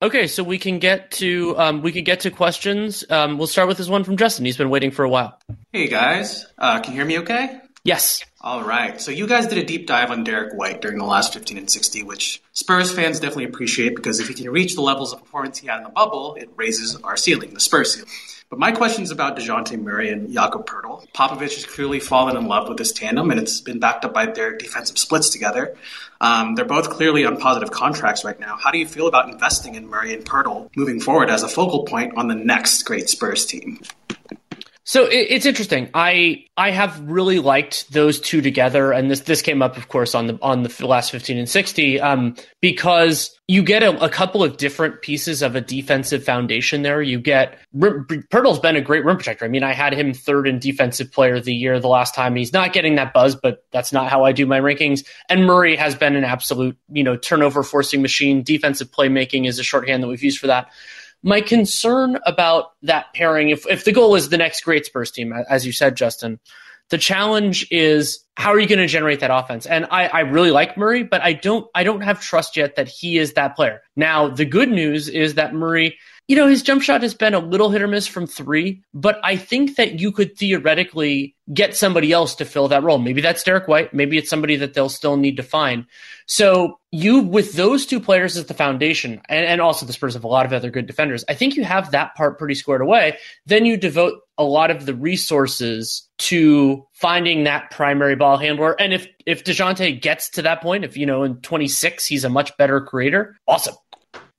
Okay, so we can get to um, we can get to questions. Um, we'll start with this one from Justin. He's been waiting for a while. Hey guys, uh, can you hear me okay? Yes. All right. So you guys did a deep dive on Derek White during the last 15 and 60, which Spurs fans definitely appreciate because if he can reach the levels of performance he had in the bubble, it raises our ceiling, the Spurs ceiling. But my question is about DeJounte Murray and Jakob Poeltl. Popovich has clearly fallen in love with this tandem, and it's been backed up by their defensive splits together. Um, they're both clearly on positive contracts right now. How do you feel about investing in Murray and Poeltl moving forward as a focal point on the next great Spurs team? So it's interesting. I I have really liked those two together, and this this came up, of course, on the on the last fifteen and sixty, um, because you get a, a, couple of different pieces of a defensive foundation there. You get Poeltl's been a great rim protector. I mean, I had him third in defensive player of the year the last time. He's not getting that buzz, but that's not how I do my rankings. And Murray has been an absolute, you know, turnover forcing machine. Defensive playmaking is a shorthand that we've used for that. My concern about that pairing, if, if the goal is the next great Spurs team, as you said, Justin, the challenge is how are you going to generate that offense? And I, I really like Murray, but I don't I don't have trust yet that he is that player. Now the good news is that Murray you know, his jump shot has been a little hit or miss from three, but I think that you could theoretically get somebody else to fill that role. Maybe that's Derek White. Maybe it's somebody that they'll still need to find. So you, with those two players as the foundation, and, and also the Spurs have a lot of other good defenders, I think you have that part pretty squared away. Then you devote a lot of the resources to finding that primary ball handler. And if, if DeJounte gets to that point, if, you know, in 26, he's a much better creator, awesome.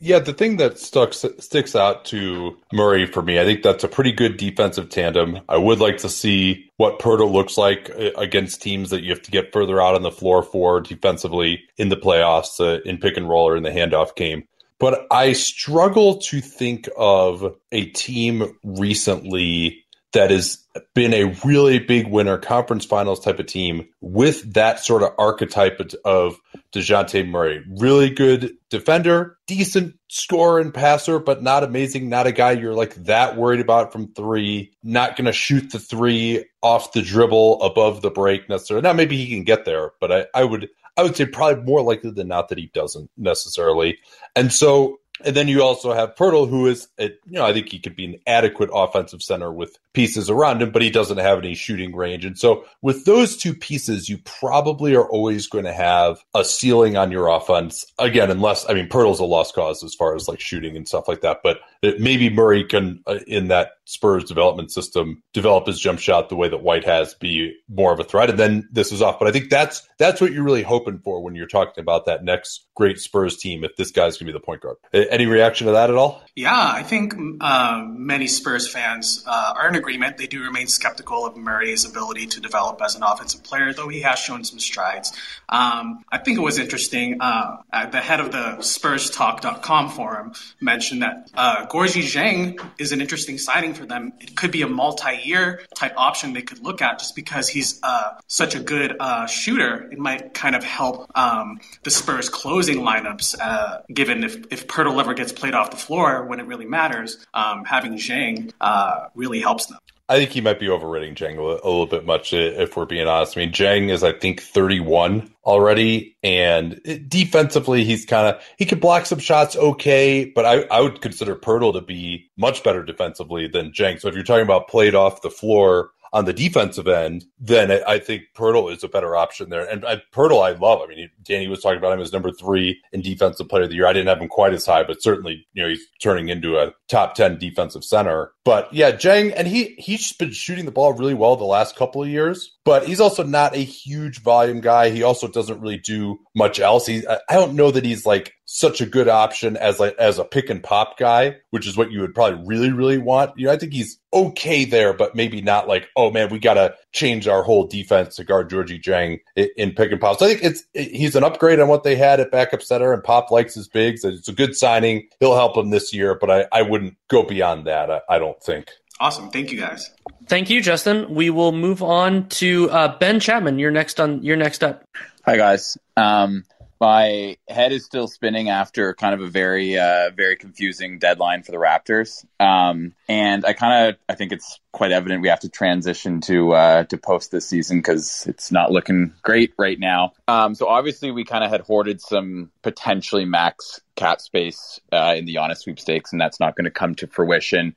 Yeah, the thing that stuck, sticks out to Murray for me, I think that's a pretty good defensive tandem. I would like to see what Poeltl looks like uh, against teams that you have to get further out on the floor for defensively in the playoffs, uh, in pick and roll or in the handoff game. But I struggle to think of a team recently that has been a really big winner, conference finals type of team with that sort of archetype of DeJounte Murray. Really good defender, decent scorer and passer, but not amazing. Not a guy you're like that worried about from three. Not going to shoot the three off the dribble above the break necessarily. Now, maybe he can get there, but I, I would. I would say probably more likely than not that he doesn't necessarily. And so and then you also have Poeltl, who is, a, you know, I think he could be an adequate offensive center with pieces around him, but he doesn't have any shooting range. And so with those two pieces, you probably are always going to have a ceiling on your offense. Again, unless, I mean, Poeltl's a lost cause as far as like shooting and stuff like that, but maybe Murray can, uh, in that Spurs development system, develop his jump shot the way that White has, be more of a threat. And then this is off. But I think that's, that's what you're really hoping for when you're talking about that next great Spurs team, if this guy's to be the point guard. Any reaction to that at all? Yeah, I think uh, many Spurs fans uh, are in agreement. They do remain skeptical of Murray's ability to develop as an offensive player, though he has shown some strides. Um, I think it was interesting. Uh, the head of the SpursTalk.com forum mentioned that uh, Gorgui Dieng is an interesting signing for them. It could be a multi-year type option they could look at, just because he's uh, such a good uh, shooter. It might kind of help um, the Spurs closing lineups, uh, given if if Poeltl ever gets played off the floor when it really matters, um, having Dieng uh, really helps them. I think he might be overrating Dieng a, little bit much, if we're being honest. I mean, Dieng is, I think, 31 already, and defensively, he's kind of he can block some shots okay, but I, I would consider Poeltl to be much better defensively than Dieng. So if you're talking about played off the floor, on the defensive end, then I think Poeltl is a better option there. And I, Poeltl, I love. I mean, Danny was talking about him as number three in defensive player of the year. I didn't have him quite as high, but certainly, you know, he's turning into a top 10 defensive center. But yeah, Dieng, and he, he's been shooting the ball really well the last couple of years, but he's also not a huge volume guy. He also doesn't really do much else. He, I don't know that he's like such a good option as like as a pick and pop guy, which is what you would probably really, really want. You know, I think he's okay there, but maybe not like, oh man, we got to change our whole defense to guard Gorgui Dieng in, pick and pop. So I think it's he's an upgrade on what they had at backup center, and Pop likes his bigs. It's a good signing. He'll help him this year, but I, I wouldn't go beyond that. I, I don't think. Awesome. Thank you guys. Thank you, Justin. We will move on to uh, Ben Chapman. You're next on. You're next up. Hi guys. Um, my head is still spinning after kind of a very uh, very confusing deadline for the Raptors. Um, and I kind of I think it's quite evident we have to transition to uh, to post this season because it's not looking great right now. Um, so obviously we kind of had hoarded some potentially max cap space uh, in the Giannis sweepstakes, and that's not going to come to fruition.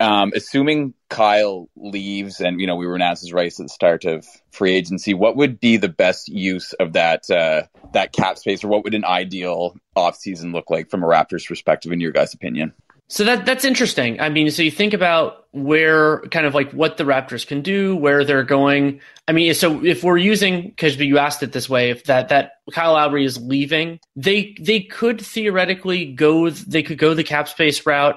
Um, assuming Kyle leaves and you know we were announced as rights at the start of free agency, what would be the best use of that uh, that cap space, or what would an ideal offseason look like from a Raptors perspective, in your guys' opinion? So that that's interesting. I mean, so you think about where kind of like what the Raptors can do, where they're going. I mean, so if we're using because you asked it this way, if that that Kyle Lowry is leaving, they they could theoretically go they could go the cap space route.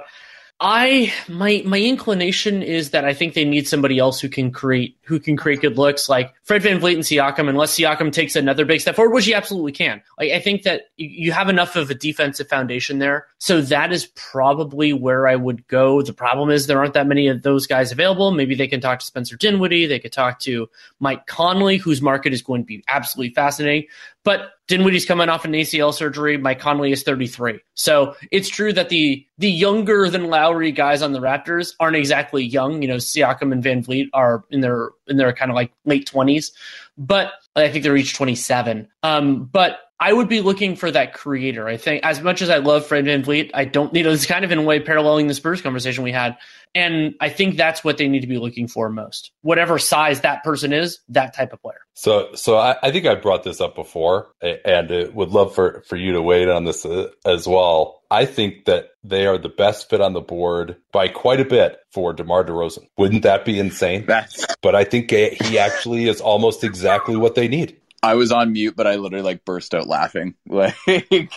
I my my inclination is that I think they need somebody else who can create who can create good looks like Fred VanVleet and Siakam, unless Siakam takes another big step forward, which he absolutely can. Like, I think that you have enough of a defensive foundation there. So that is probably where I would go. The problem is there aren't that many of those guys available. Maybe they can talk to Spencer Dinwiddie. They could talk to Mike Conley, whose market is going to be absolutely fascinating. But Dinwiddie's coming off an ACL surgery. Mike Conley is 33. So it's true that the the younger than Lowry guys on the Raptors aren't exactly young. You know, Siakam and VanVleet are in their in their kind of like late 20s, but I think they're each 27. Um, but I would be looking for that creator. I think as much as I love Fred VanVleet, I don't, you know, it's kind of in a way paralleling the Spurs conversation we had. And I think that's what they need to be looking for most. Whatever size that person is, that type of player. So, so I, I think I brought this up before, and would love for for you to weigh in on this uh, as well. I think that they are the best fit on the board by quite a bit for DeMar DeRozan. Wouldn't that be insane? That's... But I think he actually is almost exactly what they need. I was on mute, but I literally like burst out laughing. Like, I,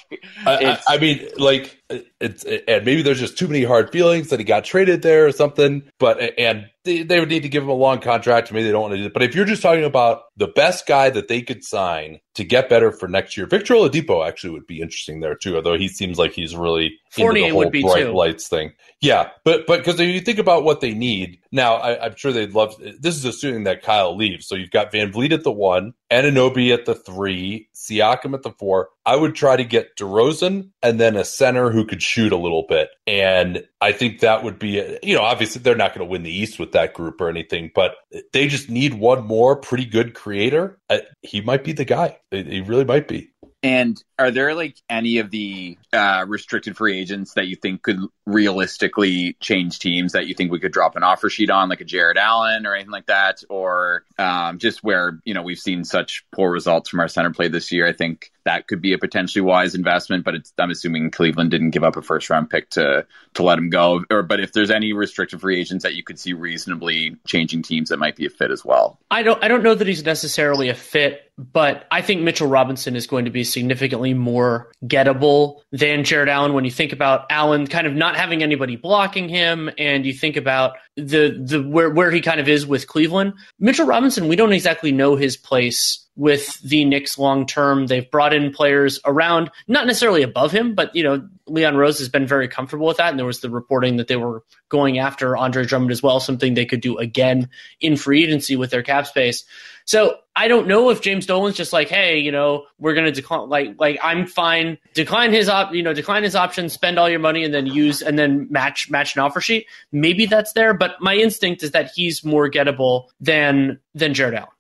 I, I, mean, like it's and maybe there's just too many hard feelings that he got traded there or something. But and they, they would need to give him a long contract. Maybe they don't want to do it. But if you're just talking about the best guy that they could sign to get better for next year, Victor Oladipo actually would be interesting there too. Although he seems like he's really Fournier into the whole would be bright too. lights thing. Yeah, but but because if you think about what they need now, I, am sure they'd love. This is assuming that Kyle leaves. So you've got VanVleet at the one, Anunoby at the three, Siakam at the four. I would try to get DeRozan and then a center who could shoot a little bit. And I think that would be, you know, obviously they're not going to win the East with that group or anything, but they just need one more pretty good creator. Uh, he might be the guy. He really might be. And are there like any of the uh, restricted free agents that you think could realistically change teams that you think we could drop an offer sheet on, like a Jarrett Allen or anything like that, or um, just where you know we've seen such poor results from our center play this year? I think that could be a potentially wise investment, but I'm assuming Cleveland didn't give up a first round pick to to let him go. Or but if there's any restricted free agents that you could see reasonably changing teams, that might be a fit as well. I don't I don't know that he's necessarily a fit but I think Mitchell Robinson is going to be significantly more gettable than Jarrett Allen. When you think about Allen kind of not having anybody blocking him and you think about the the where where he kind of is with Cleveland. Mitchell Robinson, we don't exactly know his place with the Knicks long term. They've brought in players around, not necessarily above him, but you know, Leon Rose has been very comfortable with that. And there was the reporting that they were going after Andre Drummond as well, something they could do again in free agency with their cap space. So I don't know if James Dolan's just like, hey, you know, we're gonna decline like like I'm fine, decline his op you know, decline his option, spend all your money and then use and then match match an offer sheet. Maybe that's there, but my instinct is that he's more gettable than than Jarrett Allen.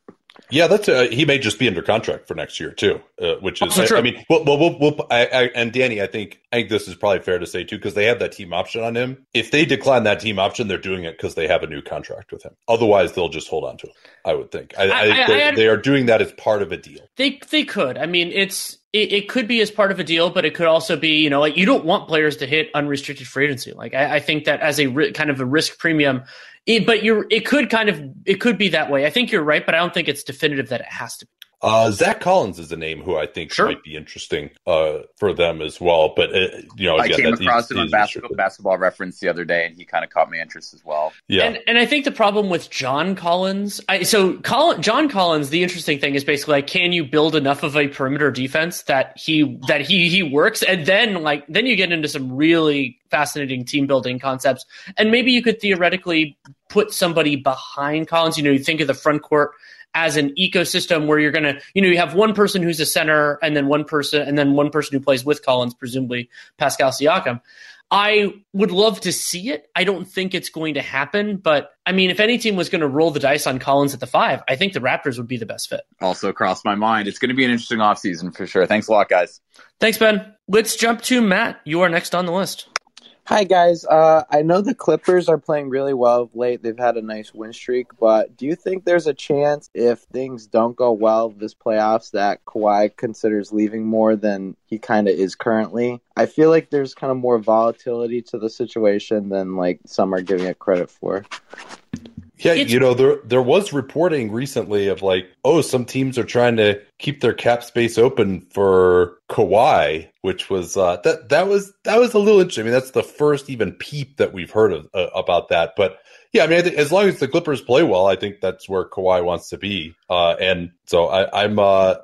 Yeah, that's uh, he may just be under contract for next year too, uh, which is I. I mean, well, well, we'll, we'll I, I, and Danny, I think I think this is probably fair to say too because they have that team option on him. If they decline that team option, they're doing it because they have a new contract with him. Otherwise, they'll just hold on to him. I would think. I, I, I- they, I- they are doing that as part of a deal. They they could. I mean, it's it, it could be as part of a deal, but it could also be you know like you don't want players to hit unrestricted free agency. Like I, I think that as a ri- kind of a risk premium, it, but you're it could kind of it could be that way. I think you're right, but I don't think it's definitive that it has to be. Uh, Zach Collins is a name who I think Sure. might be interesting uh, for them as well. But uh, you know, I came across is- it on basketball, basketball reference the other day, and he kind of caught my interest as well. Yeah, And and I think the problem with John Collins, I, so Colin, John Collins, the interesting thing is basically like, can you build enough of a perimeter defense that he that he he works, and then like then you get into some really fascinating team building concepts, and maybe you could theoretically put somebody behind Collins. You know, you think of the front court as an ecosystem where you're going to, you know, you have one person who's a center and then one person and then one person who plays with Collins, presumably Pascal Siakam. I would love to see it. I don't think it's going to happen, but I mean, if any team was going to roll the dice on Collins at the five, I think the Raptors would be the best fit. Also crossed my mind. It's going to be an interesting offseason for sure. Thanks a lot, guys. Thanks, Ben. Let's jump to Matt. You are next on the list. Hi guys. Uh, I know the Clippers are playing really well of late. They've had a nice win streak, but do you think there's a chance if things don't go well this playoffs that Kawhi considers leaving more than he kind of is currently? I feel like there's kind of more volatility to the situation than like some are giving it credit for. Yeah, It's- you know, there there was reporting recently of like, oh, some teams are trying to keep their cap space open for Kawhi, which was uh, that that was that was a little interesting. I mean, that's the first even peep that we've heard of uh, about that. But yeah, I mean, I think as long as the Clippers play well, I think that's where Kawhi wants to be. Uh, and so I, I'm uh,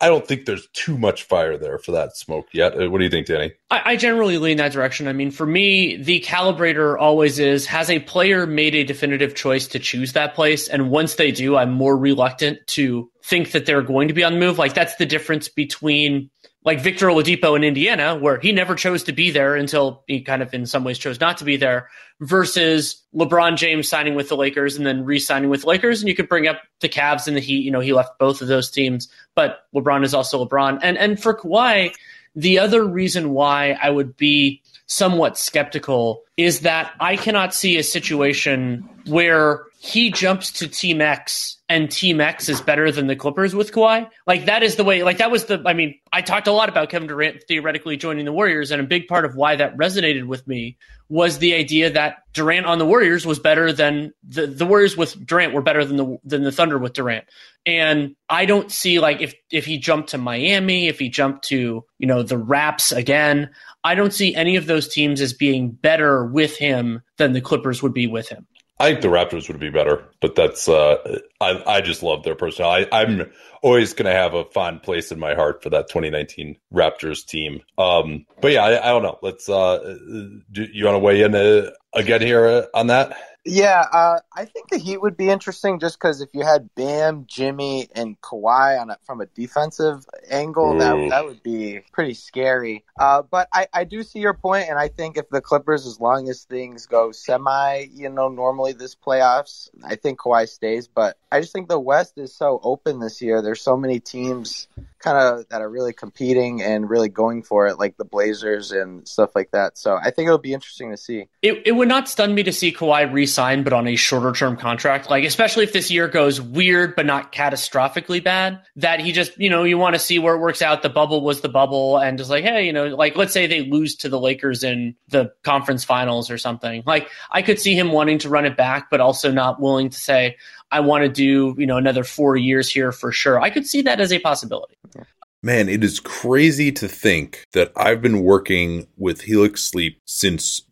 I don't think there's too much fire there for that smoke yet. Uh, What do you think, Danny? I, I generally lean that direction. I mean, for me, the calibrator always is has a player made a definitive choice to choose that place? And once they do, I'm more reluctant to think that they're going to be on the move. Like, that's the difference between like Victor Oladipo in Indiana, where he never chose to be there until he kind of in some ways chose not to be there, versus LeBron James signing with the Lakers and then re-signing with the Lakers. And you could bring up the Cavs and the Heat. You know, he left both of those teams, but LeBron is also LeBron. And and for Kawhi, the other reason why I would be somewhat skeptical is that I cannot see a situation where he jumps to Team X and Team X is better than the Clippers with Kawhi. Like that is the way. Like that was the. I mean, I talked a lot about Kevin Durant theoretically joining the Warriors, and a big part of why that resonated with me was the idea that Durant on the Warriors was better than the the Warriors with Durant were better than the than the Thunder with Durant. And I don't see like if if he jumped to Miami, if he jumped to you know the Raps again, I don't see any of those teams as being better with him than the Clippers would be with him. I think the Raptors would be better, but that's uh, I I just love their personality. I, I'm always going to have a fond place in my heart for that 2019 Raptors team. Um, but yeah, I, I don't know. Let's uh, do you want to weigh in uh, again here uh, on that? Yeah, uh, I think the Heat would be interesting just because if you had Bam, Jimmy, and Kawhi on it from a defensive angle, Ooh. that that would be pretty scary. Uh, but I, I do see your point, and I think if the Clippers, as long as things go semi, you know, normally this playoffs, I think Kawhi stays. But I just think the West is so open this year. There's so many teams kind of that are really competing and really going for it, like the Blazers and stuff like that. So I think it'll be interesting to see. It, it would not stun me to see Kawhi re-sign, but on a shorter term contract. Like especially if this year goes weird but not catastrophically bad. That he just you know you want to see where it works out. The bubble was the bubble, and just like hey you know like let's say they lose to the Lakers in the conference finals or something. Like I could see him wanting to run it back, but also not willing to say I want to do you know another four years here for sure. I could see that as a possibility. Man, it is crazy to think that I've been working with Helix Sleep since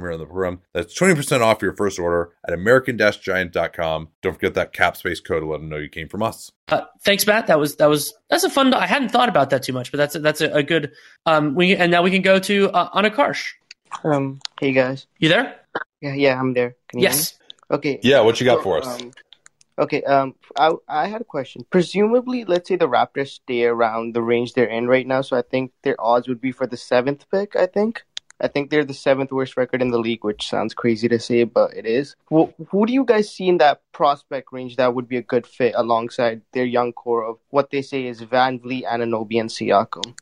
here on the program. That's 20% off your first order at American-Giant.com. Don't forget that cap space code to let them know you came from us. Uh, thanks, Matt. That was that was that's a fun. I hadn't thought about that too much, but that's a, that's a, a good. Um, we and now we can go to uh, Anna Karsh. Um, hey guys. You there? Yeah, yeah, I'm there. Can you yes. Okay. Yeah, what you got for us? Um, okay. Um, I I had a question. Presumably, let's say the Raptors stay around the range they're in right now, so I think their odds would be for the seventh pick. I think. I think they're the seventh worst record in the league, which sounds crazy to say, but it is. Well, who do you guys see in that prospect range that would be a good fit alongside their young core of what they say is VanVleet, Anunoby, and Siakam?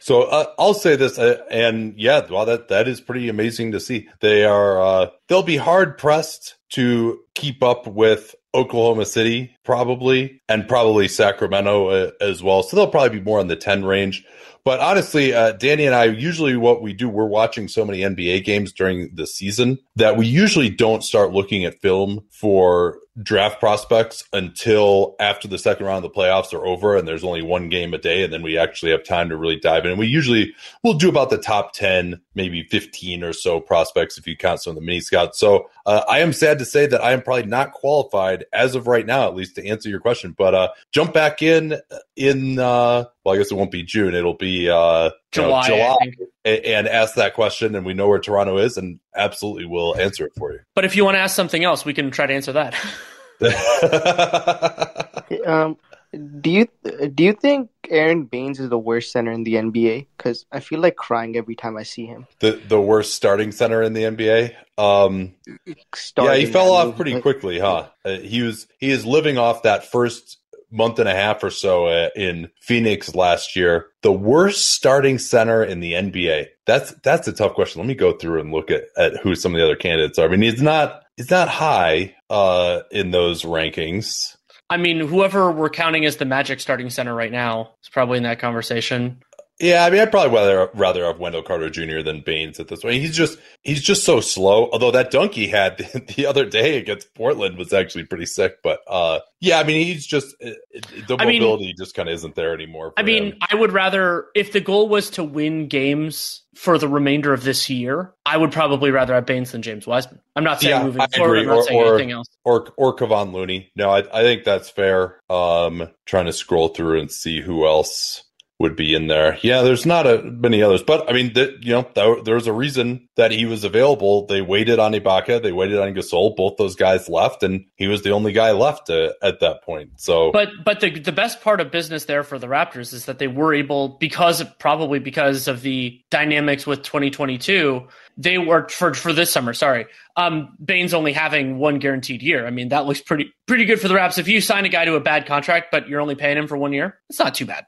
So uh, I'll say this, uh, and yeah, well, that that is pretty amazing to see. They are uh, they'll be hard pressed to keep up with Oklahoma City, probably, and probably Sacramento uh, as well. So they'll probably be more in the ten range. But honestly, uh, Danny and I usually what we do, we're watching so many NBA games during the season that we usually don't start looking at film for draft prospects until after the second round of the playoffs are over and there's only one game a day and then we actually have time to really dive in. And we usually will do about the top 10, maybe 15 or so prospects if you count some of the mini scouts. So uh, I am sad to say that I am probably not qualified as of right now, at least to answer your question, but uh, jump back in in, uh, well, I guess it won't be June. It'll be uh, July, you know, July and, and ask that question and we know where Toronto is and absolutely will answer it for you. But if you want to ask something else, we can try to answer that. um, do you do you think Aron Baynes is the worst center in the NBA? Because I feel like crying every time I see him. The the worst starting center in the NBA. Um, Starting yeah, he fell off pretty quickly, huh? Uh, he was he is living off that first month and a half or so uh, in Phoenix last year. The worst starting center in the NBA. That's that's a tough question. Let me go through and look at, at who some of the other candidates are. I mean, he's not he's not high uh, in those rankings. I mean, whoever we're counting as the Magic starting center right now is probably in that conversation. Yeah, I mean, I'd probably rather rather have Wendell Carter Jr. than Baynes at this point. He's just he's just so slow. Although that dunk he had the other day against Portland was actually pretty sick. But uh, yeah, I mean, he's just uh, the I mean- mobility just kind of isn't there anymore. I mean, him. I would rather if the goal was to win games for the remainder of this year, I would probably rather have Baynes than James Wiseman. I'm not saying Yeah, moving I forward. agree. I'm not Or- saying or- anything else. or or Kevon Looney. No, I I think that's fair. Um, trying to scroll through and see who else would be in there. Yeah, there's not a, many others, but I mean, that you know, there, there's a reason that he was available. They waited on Ibaka, they waited on Gasol. Both those guys left, and he was the only guy left uh, at that point. So, But but the the best part of business there for the Raptors is that they were able because probably because of the dynamics with 2022 they worked for for this summer sorry um Baynes only having one guaranteed year I mean that looks pretty pretty good for the Raps if you sign a guy to a bad contract but you're only paying him for one year it's not too bad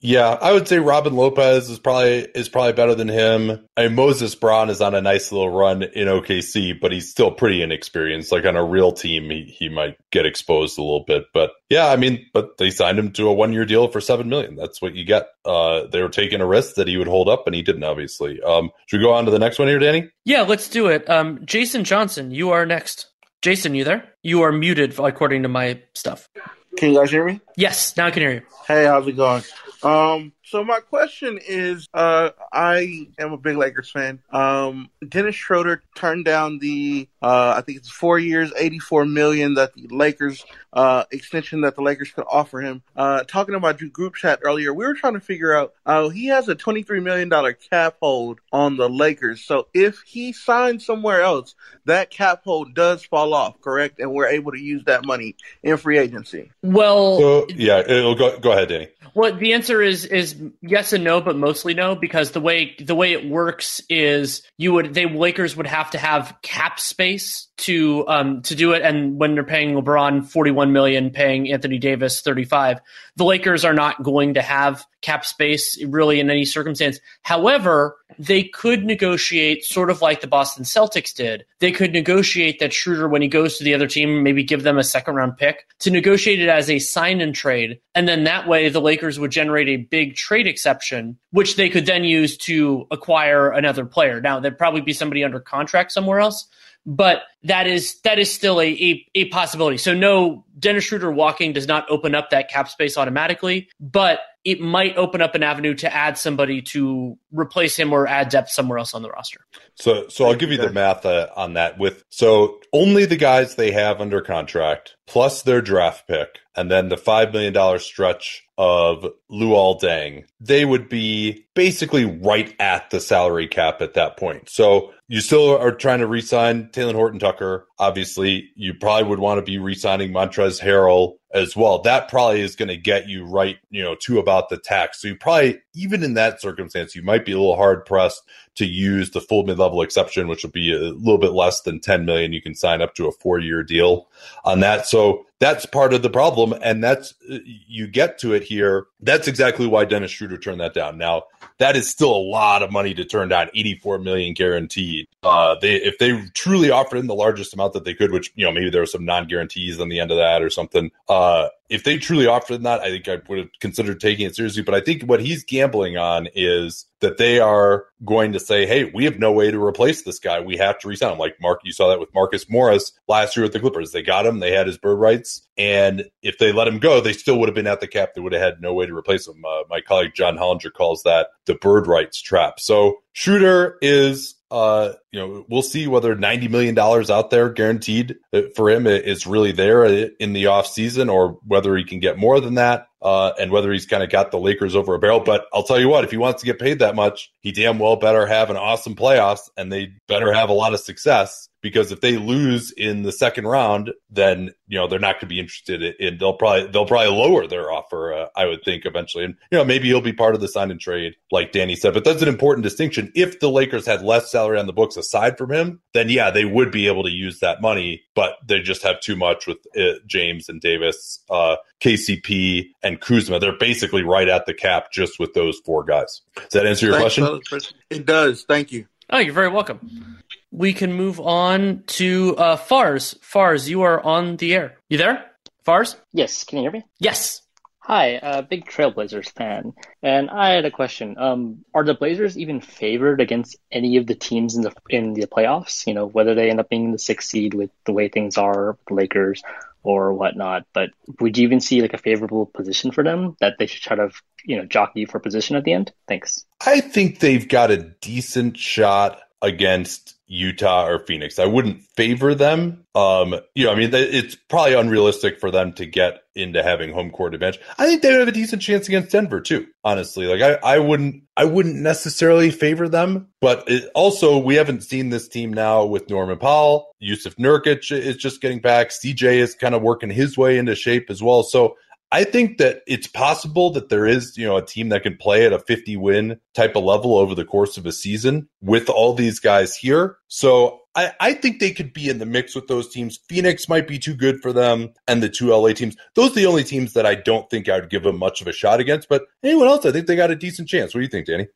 Yeah, I would say Robin Lopez is probably is probably better than him. I mean, Moses Brown is on a nice little run in OKC, but he's still pretty inexperienced. Like on a real team, he, he might get exposed a little bit. But yeah, I mean, but they signed him to a one year deal for seven million. That's what you get. Uh, they were taking a risk that he would hold up, and he didn't. Obviously. Um, should we go on to the next one here, Danny? yeah let's do it um Jason Johnson you are next Jason you there you are muted according to my stuff Can you guys hear me? yes now I can hear you Hey, how's it going? Um, so my question is, uh, I am a big Lakers fan. Um, Dennis Schroeder turned down the, uh, I think it's four years, eighty-four million that the Lakers, uh, extension that the Lakers could offer him. Uh, talking about group chat earlier, we were trying to figure out, uh, he has a twenty-three million dollar cap hold on the Lakers. So if he signs somewhere else, that cap hold does fall off, correct? And we're able to use that money in free agency. well So yeah, it'll go. Go ahead, Danny. Well, the answer is is yes and no, but mostly no because the way the way it works is you would they Lakers would have to have cap space to um to do it, and when they're paying LeBron forty one million, paying Anthony Davis thirty five, the Lakers are not going to have cap space really in any circumstance. However, they could negotiate sort of like the Boston Celtics did. They could negotiate that Schroeder, when he goes to the other team, maybe give them a second round pick to negotiate it as a sign and trade. And then that way the Lakers would generate a big trade exception, which they could then use to acquire another player. Now, there'd probably be somebody under contract somewhere else. But that is that is still a, a, a possibility. So no, Dennis Schroeder walking does not open up that cap space automatically, but it might open up an avenue to add somebody to replace him or add depth somewhere else on the roster. So, so I'll give you the math uh, on that. With so only the guys they have under contract, plus their draft pick, and then the five million dollar stretch of Luol Deng, they would be basically right at the salary cap at that point. So you still are trying to re-sign Talen Horton Tucker. Obviously, you probably would want to be re-signing Montrezl Harrell as well. That probably is going to get you right, you know, to about the tax. So you probably, even in that circumstance, you might be a little hard pressed to use the full mid-level exception, which would be a little bit less than 10 million. You can sign up to a four-year deal on that. So that's part of the problem. And that's, you get to it here. That's exactly why Dennis Schroeder turned that down. Now, that is still a lot of money to turn down 84 million guaranteed. Uh, they, if they truly offered him the largest amount that they could, which, you know, maybe there were some non guarantees on the end of that or something. Uh, if they truly offered that, I think I would have considered taking it seriously. But I think what he's gambling on is that they are going to say, "Hey, we have no way to replace this guy. We have to resign him." Like Mark, you saw that with Marcus Morris last year with the Clippers. They got him. They had his bird rights, and if they let him go, they still would have been at the cap. They would have had no way to replace him. Uh, my colleague John Hollinger calls that the bird rights trap. So Schroeder is uh, you know, we'll see whether $90 million out there guaranteed for him is really there in the off season or whether he can get more than that. Uh, and whether he's kind of got the Lakers over a barrel. But I'll tell you what, if he wants to get paid that much, he damn well better have an awesome playoffs and they better have a lot of success because if they lose in the second round, then you know they're not going to be interested in. They'll probably they'll probably lower their offer. Uh, I would think eventually, and you know maybe he'll be part of the sign and trade, like Danny said. But that's an important distinction. If the Lakers had less salary on the books aside from him, then yeah, they would be able to use that money, but they just have too much with uh, James and Davis, uh, KCP and Kuzma. They're basically right at the cap just with those four guys. Does that answer your Thanks, question? It does. Thank you. Oh, you're very welcome. We can move on to uh, Fars. Fars, you are on the air. You there? Fars? Yes, can you hear me? Yes. Hi, uh, big Trailblazers fan, and I had a question. Um, are the Blazers even favored against any of the teams in the in the playoffs? You know, whether they end up being the sixth seed with the way things are, with the Lakers or whatnot. But would you even see like a favorable position for them that they should try to you know jockey for position at the end? Thanks. I think they've got a decent shot against Utah or Phoenix. I wouldn't favor them. Um, you know, I mean, it's probably unrealistic for them to get into having home court advantage. I think they have a decent chance against Denver too. Honestly, like I, I wouldn't, I wouldn't necessarily favor them, but it, also we haven't seen this team now with Norman Powell. Yusuf Nurkic is just getting back. CJ is kind of working his way into shape as well. So I think that it's possible that there is, you know, a team that can play at a 50 win type of level over the course of a season with all these guys here. So I, I think they could be in the mix with those teams. Phoenix might be too good for them, and the two LA teams. Those are the only teams that I don't think I would give them much of a shot against. But anyone else, I think they got a decent chance. What do you think, Danny?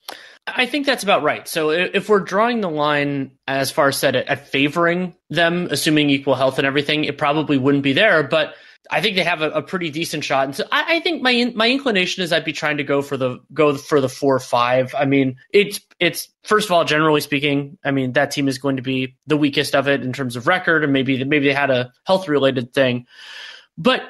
I think that's about right. So if we're drawing the line as far as said at favoring them, assuming equal health and everything, it probably wouldn't be there. But I think they have a, a pretty decent shot, and so I, I, think my my inclination is I'd be trying to go for the go for the four or five. I mean, it's it's first of all, generally speaking, I mean that team is going to be the weakest of it in terms of record, and maybe maybe they had a health related thing, but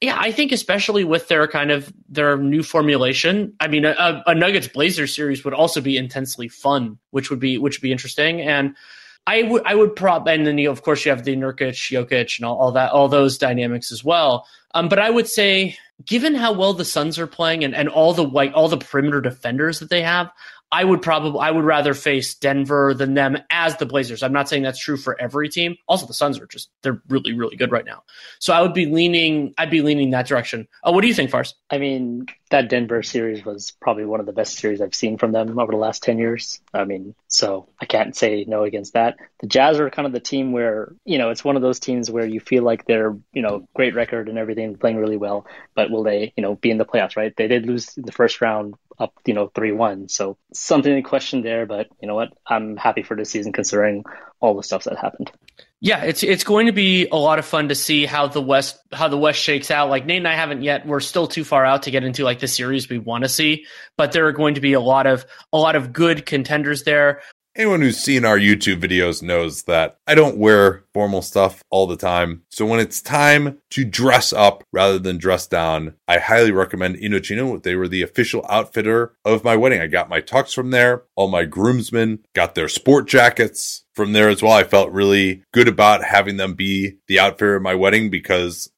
yeah, I think especially with their kind of their new formulation. I mean, a, a Nuggets Blazers series would also be intensely fun, which would be which would be interesting and. I would I would prop and then you of course you have the Nurkic, Jokic, and all, all that all those dynamics as well. Um, but I would say, given how well the Suns are playing and, and all the white all the perimeter defenders that they have, I would probably I would rather face Denver than them as the Blazers. I'm not saying that's true for every team. Also, the Suns are just they're really really good right now. So I would be leaning I'd be leaning that direction. Uh, what do you think, Fars? I mean, that Denver series was probably one of the best series I've seen from them over the last 10 years. I mean, so I can't say no against that. The Jazz are kind of the team where, you know, it's one of those teams where you feel like they're, you know, great record and everything, playing really well, but will they, you know, be in the playoffs, right? They did lose in the first round up, you know, 3 1. So something to question there, but you know what? I'm happy for this season considering all the stuff that happened. Yeah, it's it's going to be a lot of fun to see how the West how the West shakes out. Like Nate and I haven't yet. We're still too far out to get into like the series we want to see, but there are going to be a lot of a lot of good contenders there. Anyone who's seen our YouTube videos knows that I don't wear formal stuff all the time. So when it's time to dress up rather than dress down, I highly recommend Indochino. They were the official outfitter of my wedding. I got my tux from there. All my groomsmen got their sport jackets from there as well. I felt really good about having them be the outfitter of my wedding because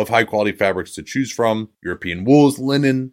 of high quality fabrics to choose from. European wools, linen,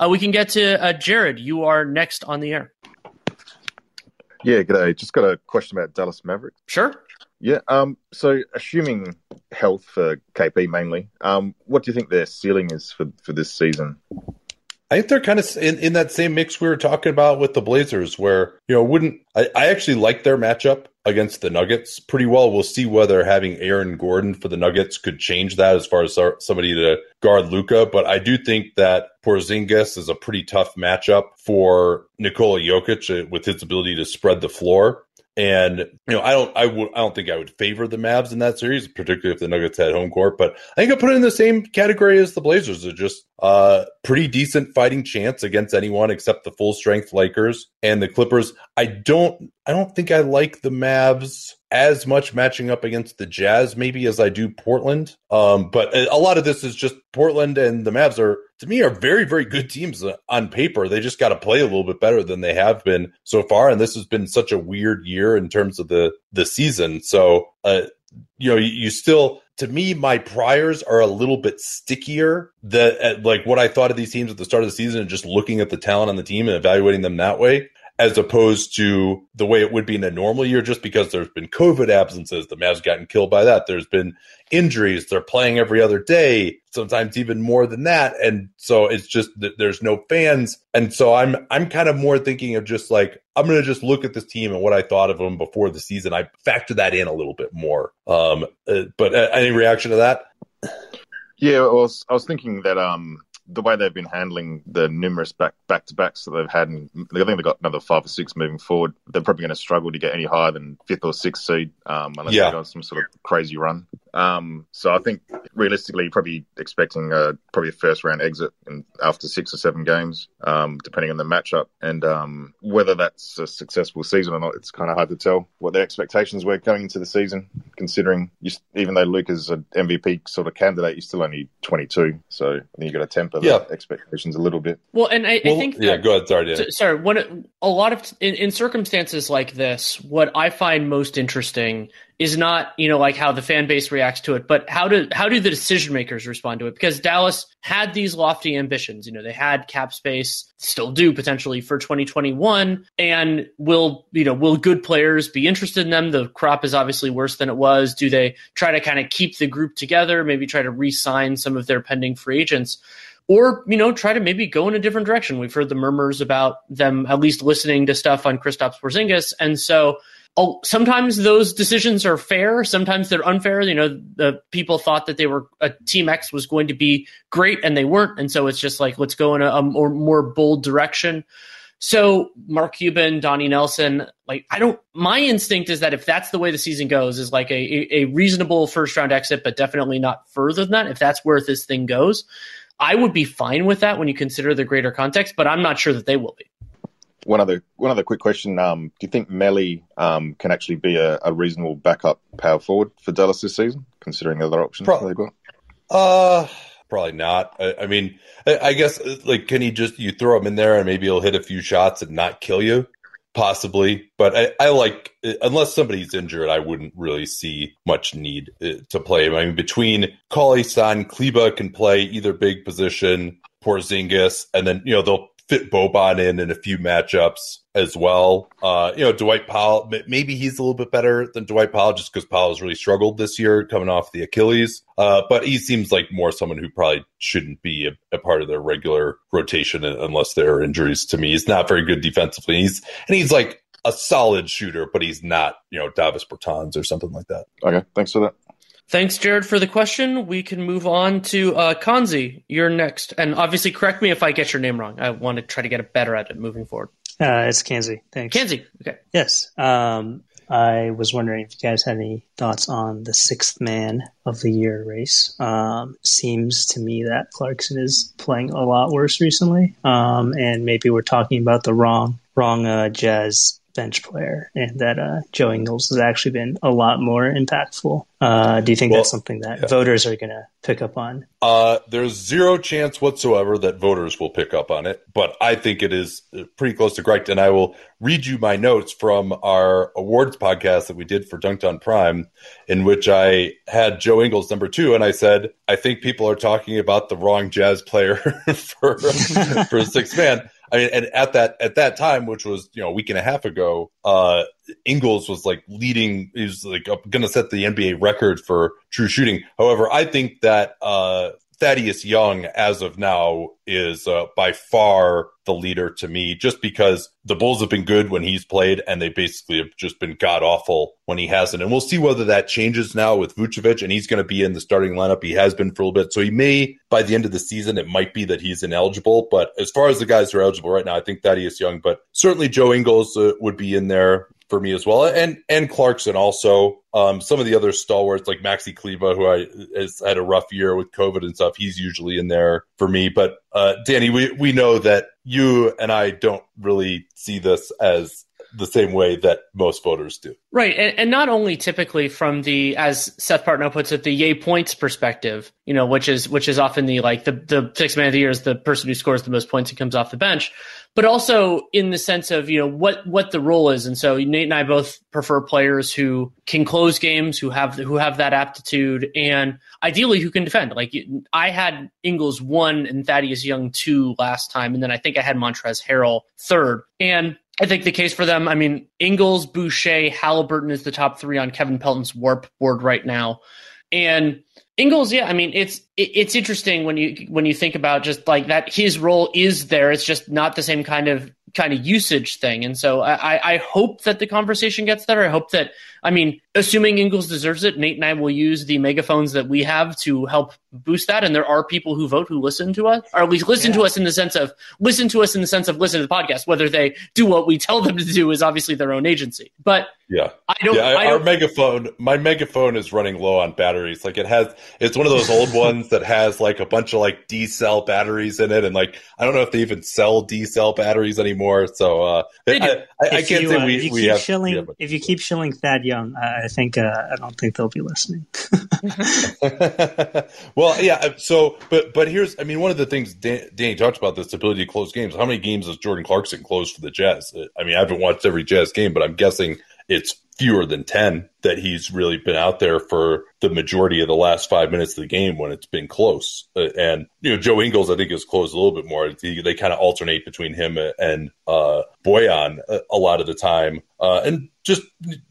Uh, we can get to uh, Jared. You are next on the air. Yeah, g'day. Just got a question about Dallas Mavericks. Sure. Yeah. Um. So, assuming health for KP mainly, um, what do you think their ceiling is for for this season? I think they're kind of in, in that same mix we were talking about with the Blazers, where you know wouldn't I, I actually like their matchup against the Nuggets pretty well. We'll see whether having Aaron Gordon for the Nuggets could change that as far as somebody to guard Luka, But I do think that Porzingis is a pretty tough matchup for Nikola Jokic uh, with his ability to spread the floor. And you know, I don't, I would, I don't think I would favor the Mavs in that series, particularly if the Nuggets had home court. But I think I put it in the same category as the Blazers. They're just uh, pretty decent fighting chance against anyone except the full strength Lakers and the Clippers. I don't, I don't think I like the Mavs as much matching up against the Jazz maybe as I do Portland. Um, but a lot of this is just Portland and the Mavs are to me are very very good teams on paper. They just got to play a little bit better than they have been so far, and this has been such a weird year in terms of the the season. So uh, you know you, you still to me, my priors are a little bit stickier. That like what I thought of these teams at the start of the season, and just looking at the talent on the team and evaluating them that way as opposed to the way it would be in a normal year, just because there's been COVID absences. The Mavs gotten killed by that. There's been injuries. They're playing every other day, sometimes even more than that. And so it's just that there's no fans. And so I'm I'm kind of more thinking of just like I'm going to just look at this team and what I thought of them before the season. I factor that in a little bit more. Um, uh, but uh, any reaction to that? Yeah, I was I was thinking that um the way they've been handling the numerous back back to backs that they've had, and I think they've got another five or six moving forward. They're probably going to struggle to get any higher than fifth or sixth seed, um, unless yeah. they go some sort of crazy run. Um, so I think realistically, probably expecting a, probably a first round exit in, after six or seven games, um, depending on the matchup, and um, whether that's a successful season or not. It's kind of hard to tell what their expectations were going into the season, considering you, even though Luka is an MVP sort of candidate, you're still only 22, so I think you've got to temper yeah. expectations a little bit. Well, and I, well, I think yeah, that, go ahead, sorry, so, sorry. When a lot of in, in circumstances like this, what I find most interesting is not you know like how the fan base reacts to it but how do how do the decision makers respond to it? Because Dallas had these lofty ambitions. You know they had cap space still do potentially for 2021 and will you know will good players be interested in them? The crop is obviously worse than it was. Do they try to kind of keep the group together maybe try to re-sign some of their pending free agents? Or you know try to maybe go in a different direction. We've heard the murmurs about them at least listening to stuff on Kristaps Porzingis and so oh, sometimes those decisions are fair. Sometimes they're unfair. You know, the people thought that they were a team X was going to be great and they weren't. And so it's just like, let's go in a, a more, more bold direction. So Mark Cuban, Donnie Nelson, like I don't. My instinct is that if that's the way the season goes, is like a, a reasonable first round exit, but definitely not further than that. If that's where this thing goes, I would be fine with that when you consider the greater context. But I'm not sure that they will be one other one other quick question. Um, do you think Melli um, can actually be a, a, reasonable backup power forward for Dallas this season, considering the other options Pro- they've got? Uh, probably not. I, I mean, I, I, guess like can he just you throw him in there and maybe he'll hit a few shots and not kill you? Possibly, but I, I like unless somebody's injured, I wouldn't really see much need uh, to play him. I mean, between Cauley-Stein, Kleber can play either big position. Porzingis, and then you know they'll fit Boban in in a few matchups as well. Uh, you know, Dwight Powell, maybe he's a little bit better than Dwight Powell just because Powell has really struggled this year coming off the Achilles. Uh, but he seems like more someone who probably shouldn't be a, a, part of their regular rotation unless there are injuries to me. He's not very good defensively. He's, and he's like a solid shooter, but he's not, you know, Davis Bertans or something like that. Okay. Thanks for that. Thanks, Jared, for the question. We can move on to uh, Kanzi. You're next. And obviously, correct me if I get your name wrong. I want to try to get better at it moving forward. Uh, it's Kanzi. Thanks. Kanzi. Okay. Yes. Um, I was wondering if you guys had any thoughts on the sixth man of the year race. Um, seems to me that Clarkson is playing a lot worse recently, um, and maybe we're talking about the wrong wrong uh, Jazz bench player, and that uh, Joe Ingles has actually been a lot more impactful. Uh, do you think well, that's something that yeah. voters are going to pick up on? Uh, there's zero chance whatsoever that voters will pick up on it, but I think it is pretty close to correct. And I will read you my notes from our awards podcast that we did for Dunc'd On Prime, in which I had Joe Ingles number two, and I said, I think people are talking about the wrong jazz player for for six man. I mean, and at that at that time, which was you know a week and a half ago, uh, Ingles was like leading. He was like going to set the NBA record for true shooting. However, I think that uh, Thaddeus Young, as of now, is uh, by far the leader to me, just because the Bulls have been good when he's played, and they basically have just been god awful when he hasn't. And we'll see whether that changes now with Vucevic, and he's going to be in the starting lineup. He has been for a little bit, so he may by the end of the season it might be that he's ineligible. But as far as the guys who are eligible right now, I think Thaddeus Young, but certainly Joe Ingles uh, would be in there for me as well, and and Clarkson also. Um, some of the other stalwarts like Maxi Kleber, who I has had a rough year with COVID and stuff, he's usually in there for me. But uh, Danny, we we know that you and I don't really see this as the same way that most voters do. Right. And, and, not only typically from the, as Seth Partnow puts it, the yay points perspective, you know, which is, which is often the, like the, the six man of the year is the person who scores the most points and comes off the bench, but also in the sense of, you know, what, what the role is. And so Nate and I both prefer players who can close games, who have, who have that aptitude and ideally who can defend. Like I had Ingles one and Thaddeus Young two last time. And then I think I had Montrezl Harrell third. And I think the case for them, I mean, Ingles, Boucher, Haliburton is the top three on Kevin Pelton's warp board right now. And Ingles, yeah, I mean, it's it's interesting when you when you think about just like that his role is there. It's just not the same kind of kind of usage thing. And so I, I hope that the conversation gets there. I hope that I mean, assuming Ingles deserves it, Nate and I will use the megaphones that we have to help boost that. And there are people who vote who listen to us, or at least listen yeah. to us in the sense of listen to us in the sense of listen to the podcast. Whether they do what we tell them to do is obviously their own agency. But yeah, I don't. Yeah, I, our don't, megaphone, my megaphone is running low on batteries. Like it has, it's one of those old ones that has like a bunch of like D cell batteries in it, and like I don't know if they even sell D cell batteries anymore. So uh, I, I, I, can't you, say uh, we, we have. Shilling, yeah, if you keep shilling Thad Young, I think uh, I don't think they'll be listening. well, yeah. Uh, so, but but here's, I mean, one of the things Dan, Danny talked about this ability to close games. How many games has Jordan Clarkson closed for the Jazz? Uh, I mean, I haven't watched every Jazz game, but I'm guessing it's fewer than 10 that he's really been out there for the majority of the last five minutes of the game when it's been close. Uh, and, you know, Joe Ingles, I think, has closed a little bit more. They, they kind of alternate between him and uh, Bojan a, a, lot of the time. Uh, and just,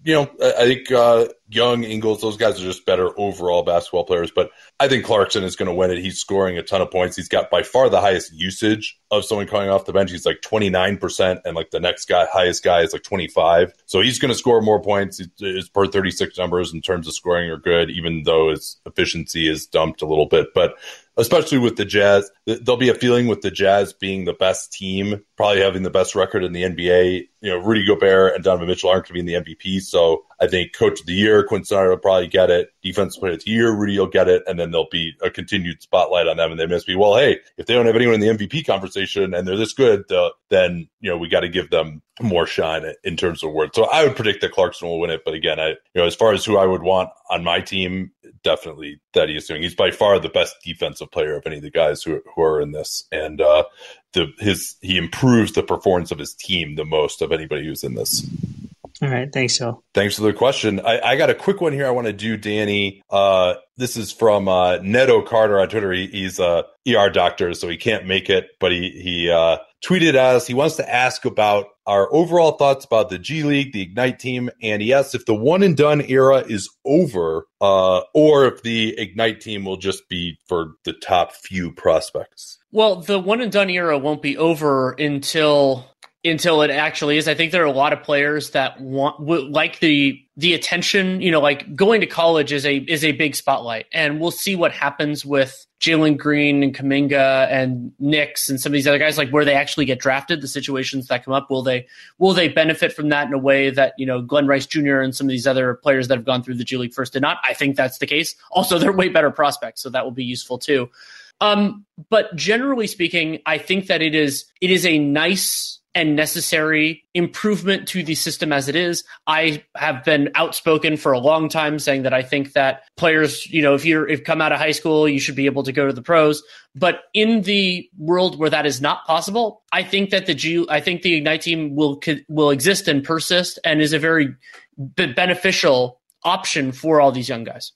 you know, I think uh, Young, Ingles, those guys are just better overall basketball players. But I think Clarkson is going to win it. He's scoring a ton of points. He's got by far the highest usage of someone coming off the bench. He's like 29%, and like the next guy, highest guy is like 25. So he's going to score more points. His per 36 numbers in terms of scoring are good, even though his efficiency is dumped a little bit. But especially with the Jazz. There'll be a feeling with the Jazz being the best team, probably having the best record in the NBA. You know, Rudy Gobert and Donovan Mitchell aren't going to be in the MVP. So I think Coach of the Year, Snyder will probably get it. Defense Player of the Year, Rudy will get it. And then there'll be a continued spotlight on them. And they must be, well, hey, if they don't have anyone in the MVP conversation and they're this good, uh, then, you know, we got to give them more shine in terms of words. So I would predict that Clarkson will win it. But again, I, you know, as far as who I would want on my team, definitely that he's doing. He's by far the best defensive player of any of the guys who, who are in this. And, uh, the, his, he improves the performance of his team the most of anybody who's in this. All right. Thanks, Phil. Thanks for the question. I, I, got a quick one here I want to do, Danny. Uh, this is from uh, Neto Carter on Twitter. He, he's a ER doctor, so he can't make it, but he, he uh, tweeted us. He wants to ask about our overall thoughts about the G League, the Ignite team, and he asks if the one and done era is over, uh, or if the Ignite team will just be for the top few prospects. Well, the one and done era won't be over until until it actually is. I think there are a lot of players that want like the the attention. You know, like going to college is a is a big spotlight, and we'll see what happens with Jalen Green and Kuminga and Nix and some of these other guys. Like where they actually get drafted, the situations that come up, will they will they benefit from that in a way that you know Glen Rice Jr. and some of these other players that have gone through the G League first did not? I think that's the case. Also, they're way better prospects, so that will be useful too. Um, but generally speaking, I think that it is it is a nice and necessary improvement to the system as it is. I have been outspoken for a long time saying that I think that players, you know, if you're if come out of high school, you should be able to go to the pros. But in the world where that is not possible, I think that the G, I think the Ignite team will will exist and persist and is a very beneficial option for all these young guys.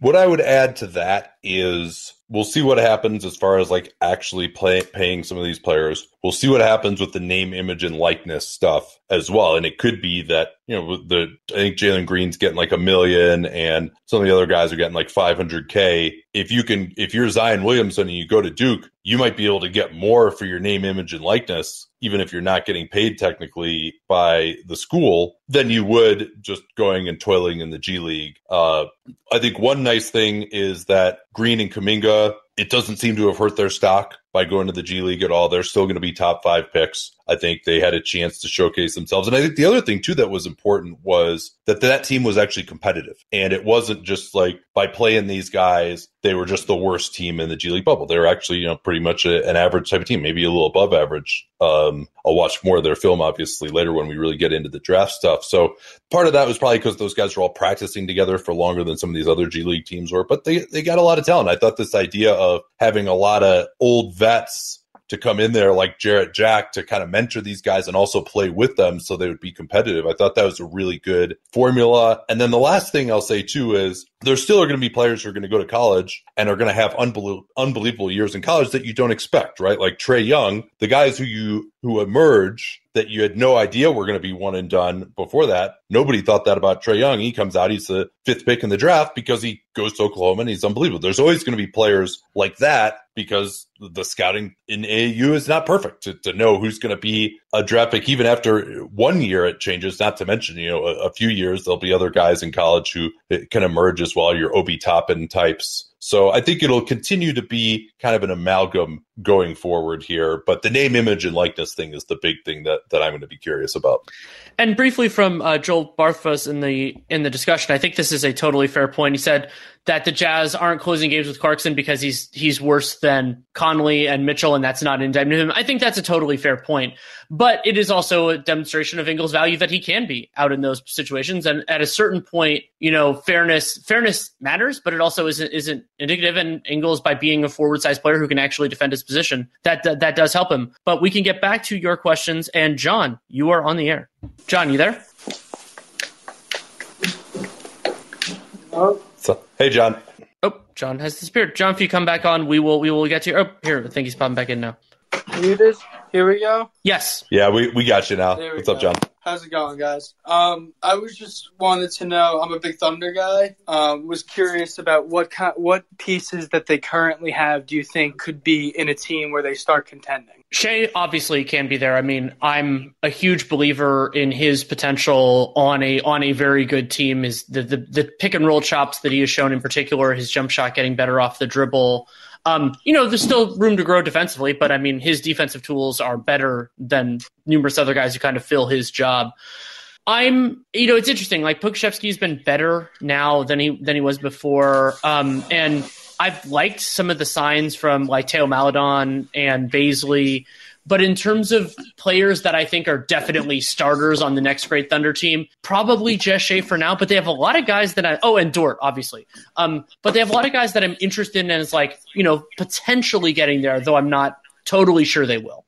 What I would add to that is we'll see what happens as far as like actually paying some of these players. We'll see what happens with the name, image, and likeness stuff as well. And it could be that you know the I think Jalen Green's getting like a million, and some of the other guys are getting like 500k. If you can, if you're Zion Williamson and you go to Duke, you might be able to get more for your name, image, and likeness, even if you're not getting paid technically by the school, than you would just going and toiling in the G League. Uh, I think one nice thing is that Green and Kuminga, it doesn't seem to have hurt their stock by going to the G League at all. They're still going to be top five picks. I think they had a chance to showcase themselves. And I think the other thing too that was important was that that team was actually competitive. And it wasn't just like by playing these guys, they were just the worst team in the G League bubble. They were actually, you know, pretty much a, an average type of team, maybe a little above average. Um, I'll watch more of their film obviously later when we really get into the draft stuff. So part of that was probably because those guys were all practicing together for longer than some of these other G League teams were, but they, they got a lot of talent. I thought this idea of having a lot of old vets to come in there like Jarrett Jack to kind of mentor these guys and also play with them so they would be competitive. I thought that was a really good formula. And then the last thing I'll say too is there still are going to be players who are going to go to college and are going to have unbelievable, unbelievable years in college that you don't expect, right? Like Trae Young, the guys who you who emerge that you had no idea were going to be one and done before that. Nobody thought that about Trae Young. He comes out, he's the fifth pick in the draft because he goes to Oklahoma and he's unbelievable. There's always going to be players like that because the scouting in AAU is not perfect to, to know who's going to be a draft pick. Even after one year, it changes. Not to mention, you know, a, a few years there'll be other guys in college who can emerge as well. Your Obi Toppin types. So I think it'll continue to be kind of an amalgam going forward here. But the name, image, and likeness thing is the big thing that, that I'm going to be curious about. And briefly from uh, Joel Barthos in the in the discussion, I think this is a totally fair point. He said that the Jazz aren't closing games with Clarkson because he's he's worse than Conley and Mitchell, and that's not an indictment him. I think that's a totally fair point. But it is also a demonstration of Ingles' value that he can be out in those situations. And at a certain point, you know, fairness fairness matters, but it also isn't isn't indicative. And Ingles, by being a forward sized player who can actually defend his position, that, that that does help him. But we can get back to your questions. And John, you are on the air. John, you there? So, hey, John. Oh, John has disappeared. John, if you come back on, we will we will get to you. Oh, here, I think he's popping back in now. Muted. Here we go. Yes. Yeah, we, we got you now. There we What's up. John? How's it going, guys? Um, I was just wanted to know. I'm a big Thunder guy. Um, was curious about what kind, what pieces that they currently have. Do you think could be in a team where they start contending? Shai obviously can be there. I mean, I'm a huge believer in his potential on a on a very good team. Is the the, the pick and roll chops that he has shown in particular, his jump shot getting better off the dribble. Um, you know, there's still room to grow defensively, but I mean, his defensive tools are better than numerous other guys who kind of fill his job. I'm, you know, it's interesting. Like Pokusevski's been better now than he than he was before, um, and I've liked some of the signs from like Theo Maledon and Bazley. But in terms of players that I think are definitely starters on the next great Thunder team, probably Jess Shai for now. But they have a lot of guys that I oh and Dort obviously. Um, but they have a lot of guys that I'm interested in as like you know potentially getting there, though I'm not totally sure they will.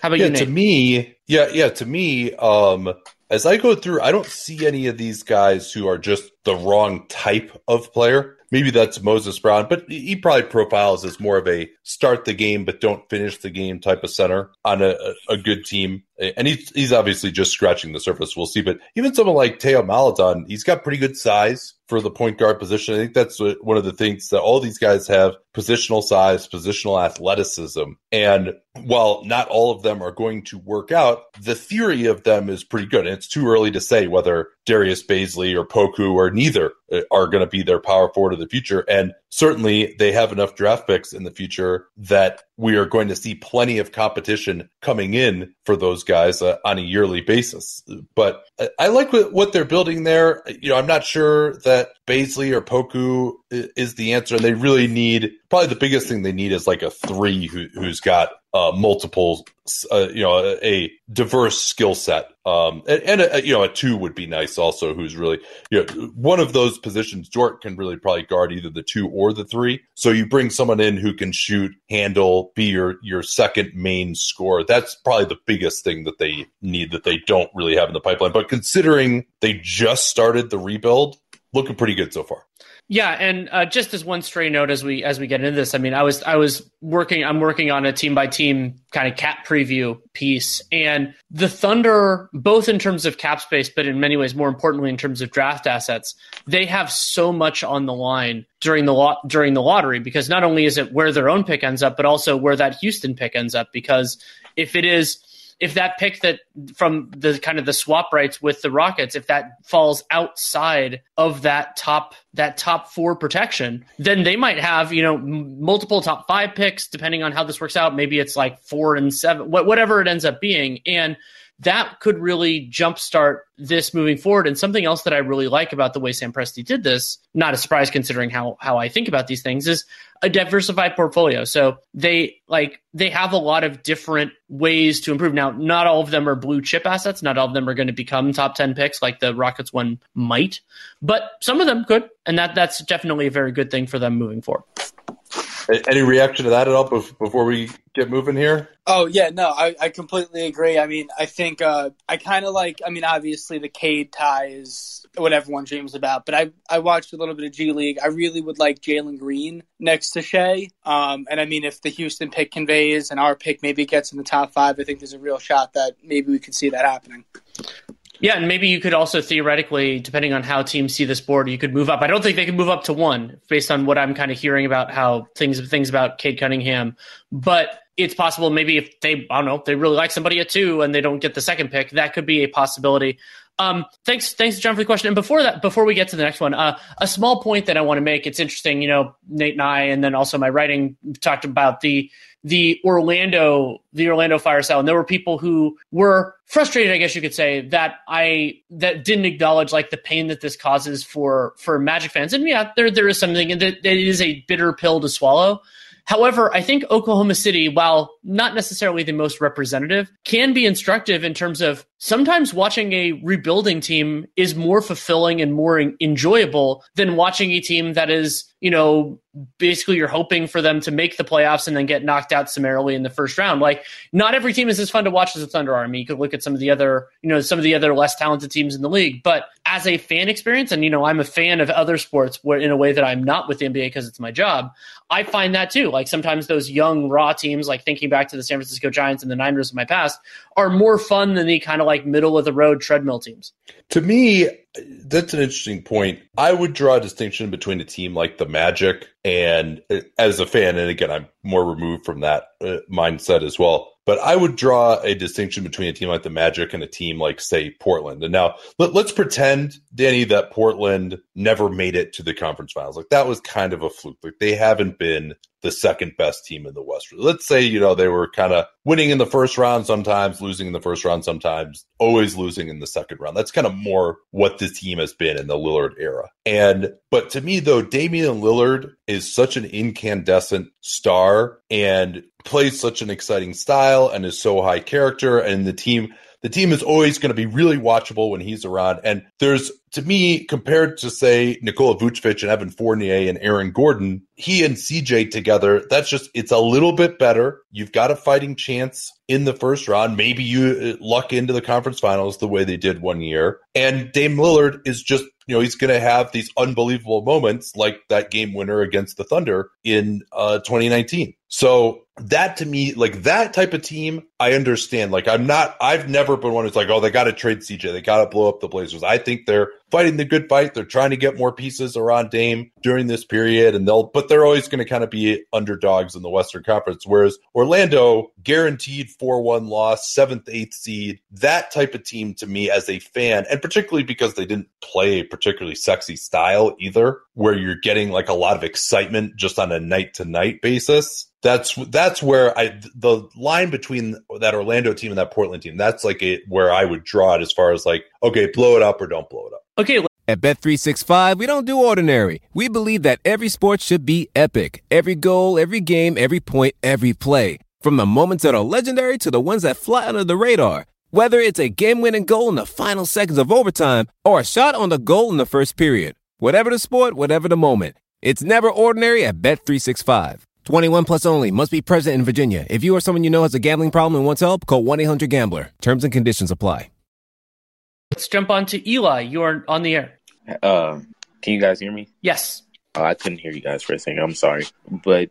How about yeah, you, to me, yeah, yeah, to me, um, as I go through, I don't see any of these guys who are just the wrong type of player. Maybe that's Moses Brown, but he probably profiles as more of a start the game but don't finish the game type of center on a, a good team. And he's, he's obviously just scratching the surface. We'll see. But even someone like Theo Maledon, he's got pretty good size for the point guard position. I think that's one of the things that all these guys have positional size, positional athleticism. And while not all of them are going to work out, the theory of them is pretty good. And it's too early to say whether Darius Bazley or Poku or neither uh, are going to be their power forward of the future. And certainly they have enough draft picks in the future that we are going to see plenty of competition coming in for those guys uh, on a yearly basis. But I, I like what, what they're building there. You know, I'm not sure that Bazley or Poku is the answer. And they really need probably the biggest thing they need is like a three who, who's got uh, multiple, uh, you know, a, a diverse skill set. Um, and, and a, you know, a two would be nice also, who's really, you know, one of those positions, Dort can really probably guard either the two or the three. So you bring someone in who can shoot, handle, be your, your second main scorer. That's probably the biggest thing that they need that they don't really have in the pipeline. But considering they just started the rebuild, looking pretty good so far. Yeah, and uh, just as one stray note as we as we get into this, I mean, I was I was working I'm working on a team by team kind of cap preview piece, and the Thunder, both in terms of cap space, but in many ways more importantly in terms of draft assets, they have so much on the line during the lot during the lottery because not only is it where their own pick ends up, but also where that Houston pick ends up. Because if it is if that pick that from the kind of the swap rights with the Rockets, if that falls outside of that top that top four protection, then they might have you know m- multiple top five picks depending on how this works out. Maybe it's like four and seven, wh- whatever it ends up being, and that could really jumpstart this moving forward. And something else that I really like about the way Sam Presti did this, not a surprise considering how how I think about these things, is a diversified portfolio. So they like they have a lot of different ways to improve. Now, not all of them are blue chip assets. Not all of them are going to become top ten picks like the Rockets one might, but some of them could, and that that's definitely a very good thing for them moving forward. Any reaction to that at all before we get moving here? Oh yeah, no, I, I completely agree. I mean, I think uh, I kind of like. I mean, obviously the Cade tie is what everyone dreams about, but I I watched a little bit of G League. I really would like Jalen Green next to Shai. Um, and I mean, if the Houston pick conveys and our pick maybe gets in the top five, I think there's a real shot that maybe we could see that happening. Yeah, and maybe you could also theoretically, depending on how teams see this board, you could move up. I don't think they can move up to one based on what I'm kind of hearing about how things things about Cade Cunningham. But it's possible maybe if they I don't know, if they really like somebody at two and they don't get the second pick, that could be a possibility. Um, thanks, thanks, John, for the question. And before that, before we get to the next one, uh, a small point that I want to make. It's interesting, you know, Nate and I, and then also my writing talked about the the Orlando the Orlando fire sale, and there were people who were frustrated, I guess you could say, that I that didn't acknowledge like the pain that this causes for for Magic fans. And yeah, there there is something that it is a bitter pill to swallow. However, I think Oklahoma City, while not necessarily the most representative, can be instructive in terms of sometimes watching a rebuilding team is more fulfilling and more enjoyable than watching a team that is, you know, basically you're hoping for them to make the playoffs and then get knocked out summarily in the first round. Like not every team is as fun to watch as the Thunder Army. You could look at some of the other, you know, some of the other less talented teams in the league, but as a fan experience, and you know, I'm a fan of other sports where in a way that I'm not with the NBA because it's my job. I find that too. Like sometimes those young raw teams, like thinking back to the San Francisco Giants and the Niners of my past, are more fun than the kind of like middle of the road treadmill teams. To me, that's an interesting point. I would draw a distinction between a team like the Magic and as a fan, and again, I'm more removed from that uh, mindset as well. But I would draw a distinction between a team like the Magic and a team like, say, Portland. And now let, us pretend, Danny, that Portland never made it to the conference finals. Like that was kind of a fluke. Like they haven't been the second best team in the West. Let's say, you know, they were kind of winning in the first round sometimes, losing in the first round sometimes, always losing in the second round. That's kind of more what this team has been in the Lillard era. And, but to me, though, Damian Lillard is such an incandescent star and plays such an exciting style and is so high character and the team the team is always going to be really watchable when he's around. And there's, to me, compared to say Nikola Vucevic and Evan Fournier and Aaron Gordon, he and CJ together, that's just, it's a little bit better. You've got a fighting chance in the first round. Maybe you uh, luck into the conference finals the way they did one year. And Dame Lillard is just, you know, he's going to have these unbelievable moments like that game winner against the Thunder in uh, 2019. So that to me, like that type of team, I understand. Like I'm not, I've never been one who's like, oh, they got to trade CJ. They got to blow up the Blazers. I think they're fighting the good fight. They're trying to get more pieces around Dame during this period. And they'll, but they're always going to kind of be underdogs in the Western Conference. Whereas Orlando, guaranteed 4 1 loss, seventh, eighth seed, that type of team to me as a fan, and particularly because they didn't play a particularly sexy style either, where you're getting like a lot of excitement just on a night to night basis that's that's where I the line between that Orlando team and that Portland team. That's like it where I would draw it as far as like okay, blow it up or don't blow it up. Okay. At Bet365, we don't do ordinary. We believe that every sport should be epic. Every goal, every game, every point, every play. From the moments that are legendary to the ones that fly under the radar. Whether it's a game-winning goal in the final seconds of overtime or a shot on the goal in the first period. Whatever the sport, whatever the moment. It's never ordinary at Bet365. 21 plus only. Must be present in Virginia. If you or someone you know has a gambling problem and wants help, call 1-800-GAMBLER. Terms and conditions apply. Let's jump on to Eli. You are on the air. Uh, can you guys hear me? Yes. Oh, I couldn't hear you guys for a second. I'm sorry, but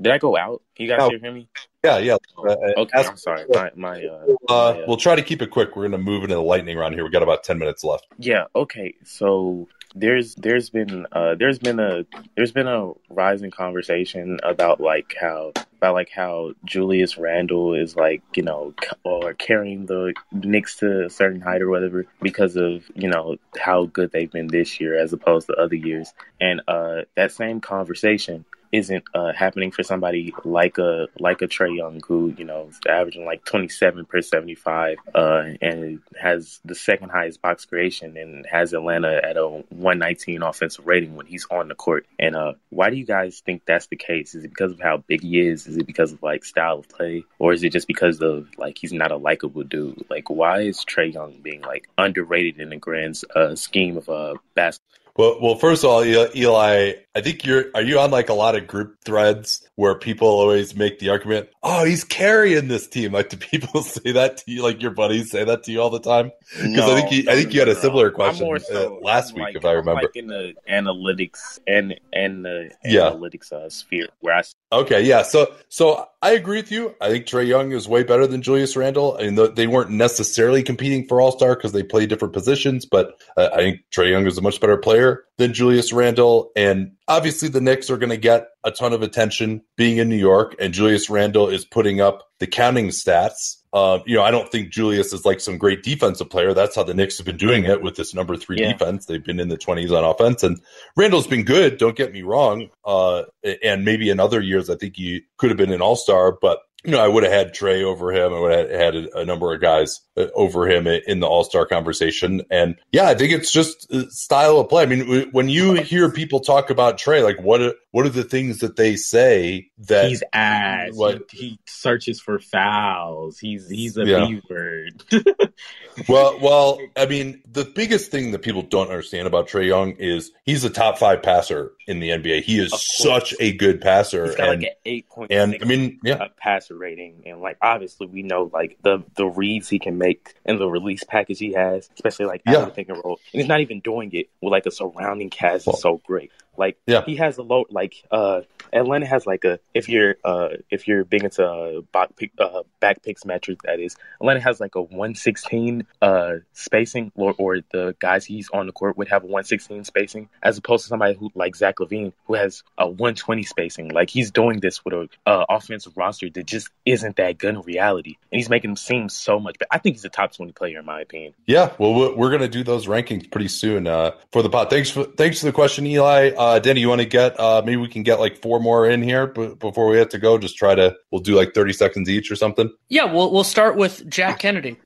did I go out? Can you guys Oh. hear me? Yeah, yeah. Uh, Okay, ask- I'm sorry. My my uh, Uh, my, uh, we'll try to keep it quick. We're going to move into the lightning round here. We got about ten minutes left. Yeah. Okay. So there's there's been uh there's been a there's been a rising conversation about like how about like how Julius Randle is like you know or carrying the Knicks to a certain height or whatever because of you know how good they've been this year as opposed to other years, and uh that same conversation isn't uh, happening for somebody like a like a Trae Young who you know is averaging like 27 per 75 uh, and has the second highest box creation and has Atlanta at a 119 offensive rating when he's on the court. And uh, why do you guys think that's the case? Is it because of how big he is? Is it because of like style of play, or is it just because of like he's not a likable dude? Like why is Trae Young being like underrated in the grand uh, scheme of uh, basketball? Well, well, first of all, Eli, I think you're. Are you on like a lot of group threads where people always make the argument, "Oh, he's carrying this team"? Like, do people say that to you? Like your buddies say that to you all the time? Because I think you, I think you had a similar question I'm uh, last week, like- if I remember. like in the analytics and and the Yeah. analytics uh, sphere where I Okay, yeah. So, so I agree with you. I think Trae Young is way better than Julius Randle. I mean, th- they weren't necessarily competing for All Star because they play different positions, but uh, I think Trae Young is a much better player than Julius Randle. And obviously, the Knicks are going to get a ton of attention being in New York, and Julius Randle is putting up the counting stats. Uh, you know, I don't think Julius is like some great defensive player. That's how the Knicks have been doing it with this number three Yeah. defense. They've been in the 20s on offense, and Randle's been good. Don't get me wrong. Uh, and maybe in other years, I think he could have been an all star, but you know, I would have had Trae over him. I would have had a, a number of guys uh, over him in the All Star conversation. And yeah, I think it's just uh, style of play. I mean, when you hear people talk about Trae, like what are, what are the things that they say that he's ass. What- He, he searches for fouls. He's he's a Yeah. B word. well, well, I mean, the biggest thing that people don't understand about Trae Young is he's a top five passer in the NBA. He is such a good passer, He's got and like an eight point and I mean, yeah, uh, rating, and like obviously we know like the the reads he can make and the release package he has, especially like out Yeah. of the pick and roll. And he's not even doing it with like a surrounding cast is so great. Like Yeah. he has a low like uh Atlanta has like a if you're uh if you're big into uh, back pick uh back picks metric that is Atlanta has like a one sixteen uh spacing or, or the guys he's on the court would have a one sixteen spacing as opposed to somebody who like Zach LaVine who has a one twenty spacing. Like he's doing this with a uh, offensive roster that just isn't that good in reality, and he's making him seem so much. But I think he's a top twenty player in my opinion. Yeah, well, we're, to do those rankings pretty soon uh, for the pod. Thanks for thanks for the question, Eli. Uh, Denny, you want to get uh, maybe we can get like four more in here b- before we have to go. Just try to we'll do like thirty seconds each or something. Yeah, we'll we'll start with Jack Kennedy.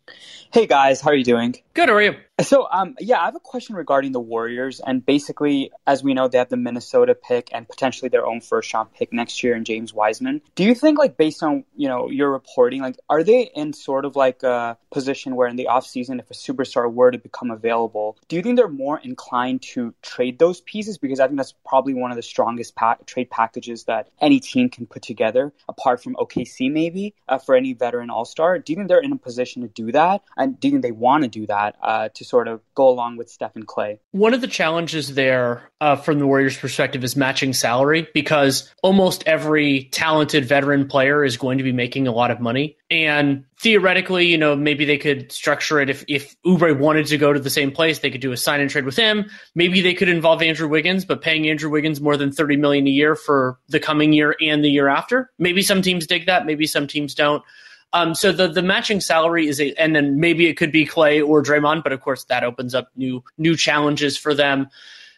Hey guys, how are you doing? Good, how are you? So, um, yeah, I have a question regarding the Warriors, and basically, as we know, they have the Minnesota pick and potentially their own first round pick next year in James Wiseman. Do you think, like, based on you know your reporting, like, are they in sort of like a position where in the offseason, if a superstar were to become available, do you think they're more inclined to trade those pieces? Because I think that's probably one of the strongest pa- trade packages that any team can put together, apart from OKC maybe uh, for any veteran All Star. Do you think they're in a position to do that, and do you think they want to do that uh, to sort of go along with Steph and Klay? One of the challenges there uh, from the Warriors' perspective is matching salary because almost every talented veteran player is going to be making a lot of money. And theoretically, you know, maybe they could structure it if, if Oubre wanted to go to the same place, they could do a sign and trade with him. Maybe they could involve Andrew Wiggins, but paying Andrew Wiggins more than 30 million a year for the coming year and the year after. Maybe some teams dig that, maybe some teams don't. Um, so the the matching salary is a, and then maybe it could be Klay or Draymond, but of course that opens up new new challenges for them.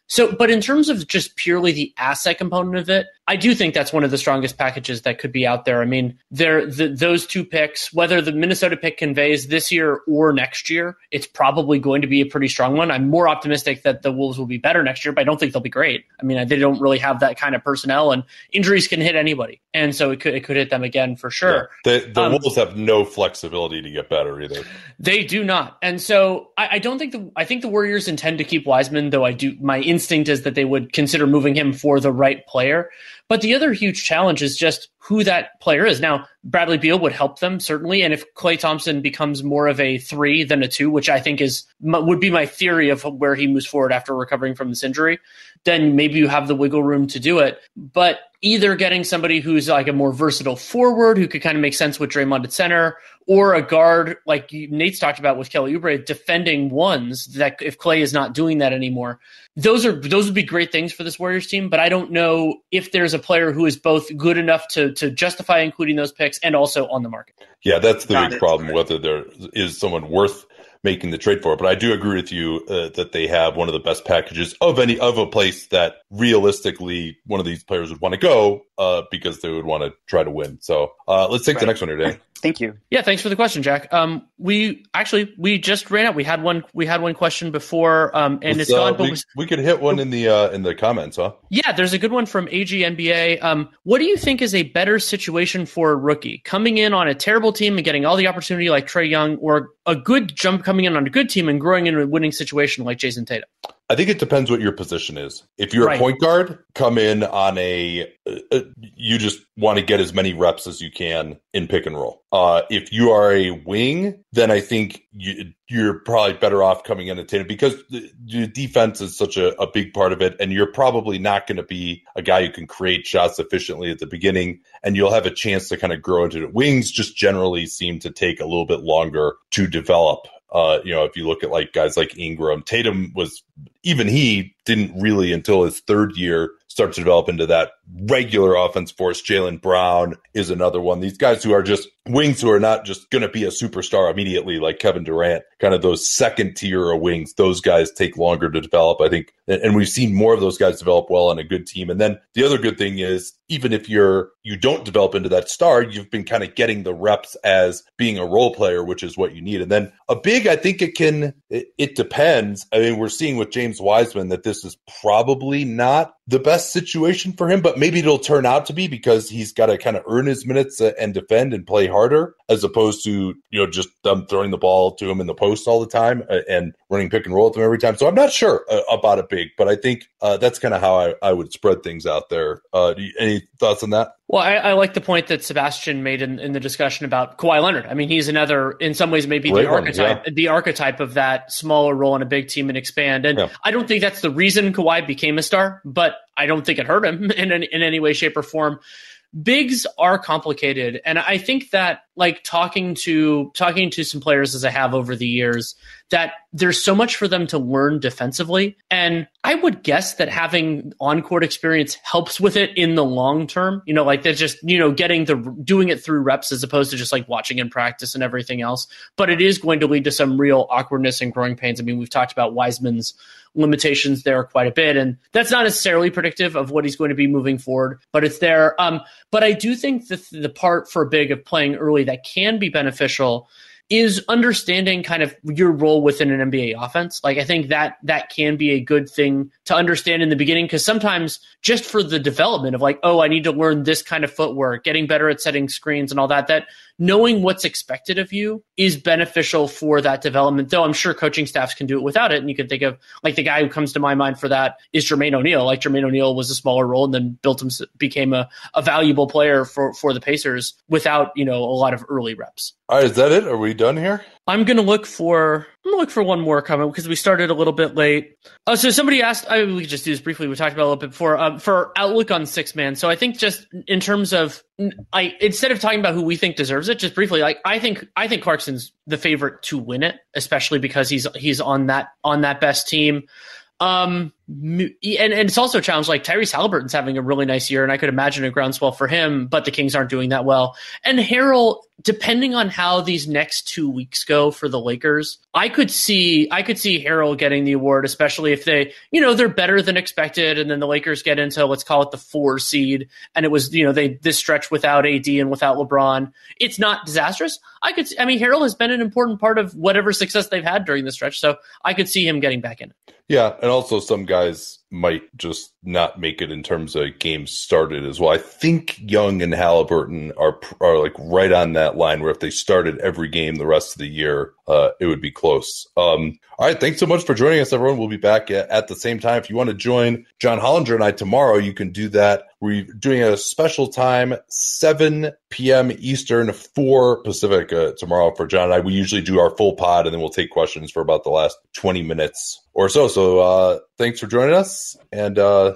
So, but in terms of just purely the asset component of it, I do think that's one of the strongest packages that could be out there. I mean, there the, those two picks, whether the Minnesota pick conveys this year or next year, it's probably going to be a pretty strong one. I'm more optimistic that the Wolves will be better next year, but I don't think they'll be great. I mean, they don't really have that kind of personnel, and injuries can hit anybody, and so it could it could hit them again for sure. The the Um, Wolves have no flexibility to get better either. They do not, and so I, I don't think the I think the Warriors intend to keep Wiseman, though I do. My instinct is that they would consider moving him for the right player. But the other huge challenge is just who that player is. Now, Bradley Beal would help them certainly, and if Klay Thompson becomes more of a three than a two, which I think is would be my theory of where he moves forward after recovering from this injury, then maybe you have the wiggle room to do it. But either getting somebody who's like a more versatile forward who could kind of make sense with Draymond at center, or a guard like Nate's talked about with Kelly Oubre defending ones that if Klay is not doing that anymore, those are those would be great things for this Warriors team. But I don't know if there's a player who is both good enough to to justify including those picks and also on the market. Yeah, that's the Got big it. problem. Whether there is someone worth making the trade for. But I do agree with you uh, that they have one of the best packages of any of a place that realistically one of these players would want to go uh, because they would want to try to win. So uh, let's take right. the next one today. Thank you. Yeah, thanks for the question, Jack. Um, we actually we just ran out. We had one. We had one question before, um, and Let's, it's gone. Uh, we, was, we could hit one in the uh, in the comments, huh? Yeah, there's a good one from AGNBA. Um, what do you think is a better situation for a rookie coming in on a terrible team and getting all the opportunity like Trae Young, or a good jump coming in on a good team and growing in a winning situation like Jayson Tatum? I think it depends what your position is. If you're right. a point guard, come in on a, uh, you just want to get as many reps as you can in pick and roll. Uh, if you are a wing, then I think you, you're probably better off coming in Tatum because the, the defense is such a, a big part of it, and you're probably not going to be a guy who can create shots efficiently at the beginning, and you'll have a chance to kind of grow into it. Wings just generally seem to take a little bit longer to develop uh, you know, if you look at like guys like Ingram, Tatum was even he didn't really until his third year start to develop into that regular offense force. Jaylen Brown is another one. These guys who are just wings who are not just going to be a superstar immediately, like Kevin Durant, kind of those second tier of wings. Those guys take longer to develop, I think. And we've seen more of those guys develop well on a good team. And then the other good thing is, even if you're you don't develop into that star, you've been kind of getting the reps as being a role player, which is what you need. And then a big, I think it can. It, it depends. I mean, we're seeing with James Wiseman that this is probably not the best situation for him, but maybe it'll turn out to be because he's got to kind of earn his minutes and defend and play harder as opposed to, you know, just them throwing the ball to him in the post all the time uh, and running pick and roll with him every time. So I'm not sure uh, about it big, but I think uh, that's kind of how I, I would spread things out there. Uh, you, any thoughts on that? Well, I, I, like the point that Sebastian made in, in, the discussion about Kawhi Leonard. I mean, he's another, in some ways, maybe Great the one, archetype, yeah. the archetype of that smaller role in a big team and expand. And yeah. I don't think that's the reason Kawhi became a star, but I don't think it hurt him in any, in any way, shape, or form. Bigs are complicated and i think that like talking to talking to some players as i have over the years that there's so much for them to learn defensively and i would guess that having on-court experience helps with it in the long term you know like they're just you know getting the doing it through reps as opposed to just like watching in practice and everything else but it is going to lead to some real awkwardness and growing pains i mean we've talked about wiseman's limitations there quite a bit. And that's not necessarily predictive of what he's going to be moving forward, but it's there. Um, but I do think that the part for Big of playing early that can be beneficial is understanding kind of your role within an NBA offense. Like I think that that can be a good thing to understand in the beginning because sometimes just for the development of like, oh, I need to learn this kind of footwork, getting better at setting screens and all that, that knowing what's expected of you is beneficial for that development. Though I'm sure coaching staffs can do it without it. And you can think of like the guy who comes to my mind for that is Jermaine O'Neal. Like Jermaine O'Neal was a smaller role and then built him became a, a valuable player for for the Pacers without you know a lot of early reps. All right, is that it? Are we done here? I'm gonna look for I'm gonna look for one more comment because we started a little bit late. Oh, so somebody asked. I mean, we could just do this briefly. We talked about a little bit before um, for outlook on six man. So I think just in terms of I instead of talking about who we think deserves it, just briefly, like I think I think Clarkson's the favorite to win it, especially because he's he's on that on that best team. Um, and, and it's also a challenge like Tyrese Haliburton's having a really nice year, and I could imagine a groundswell for him, but the Kings aren't doing that well. And Harrell, depending on how these next two weeks go for the Lakers, I could see I could see Harrell getting the award, especially if they, you know, they're better than expected, and then the Lakers get into let's call it the four seed, and it was, you know, they this stretch without AD and without LeBron. It's not disastrous. I could I mean Harrell has been an important part of whatever success they've had during the stretch, so I could see him getting back in. Yeah, and also some guys might just not make it in terms of games started as well. I think Young and Haliburton are are like right on that line where if they started every game the rest of the year, uh, it would be close. Um, all right, thanks so much for joining us, everyone. We'll be back at, at the same time. If you want to join John Hollinger and I tomorrow, you can do that. We're doing a special time, 7 p.m. Eastern, 4 Pacific uh, tomorrow for John and I. We usually do our full pod and then we'll take questions for about the last 20 minutes or so. So uh, thanks for joining us. And uh,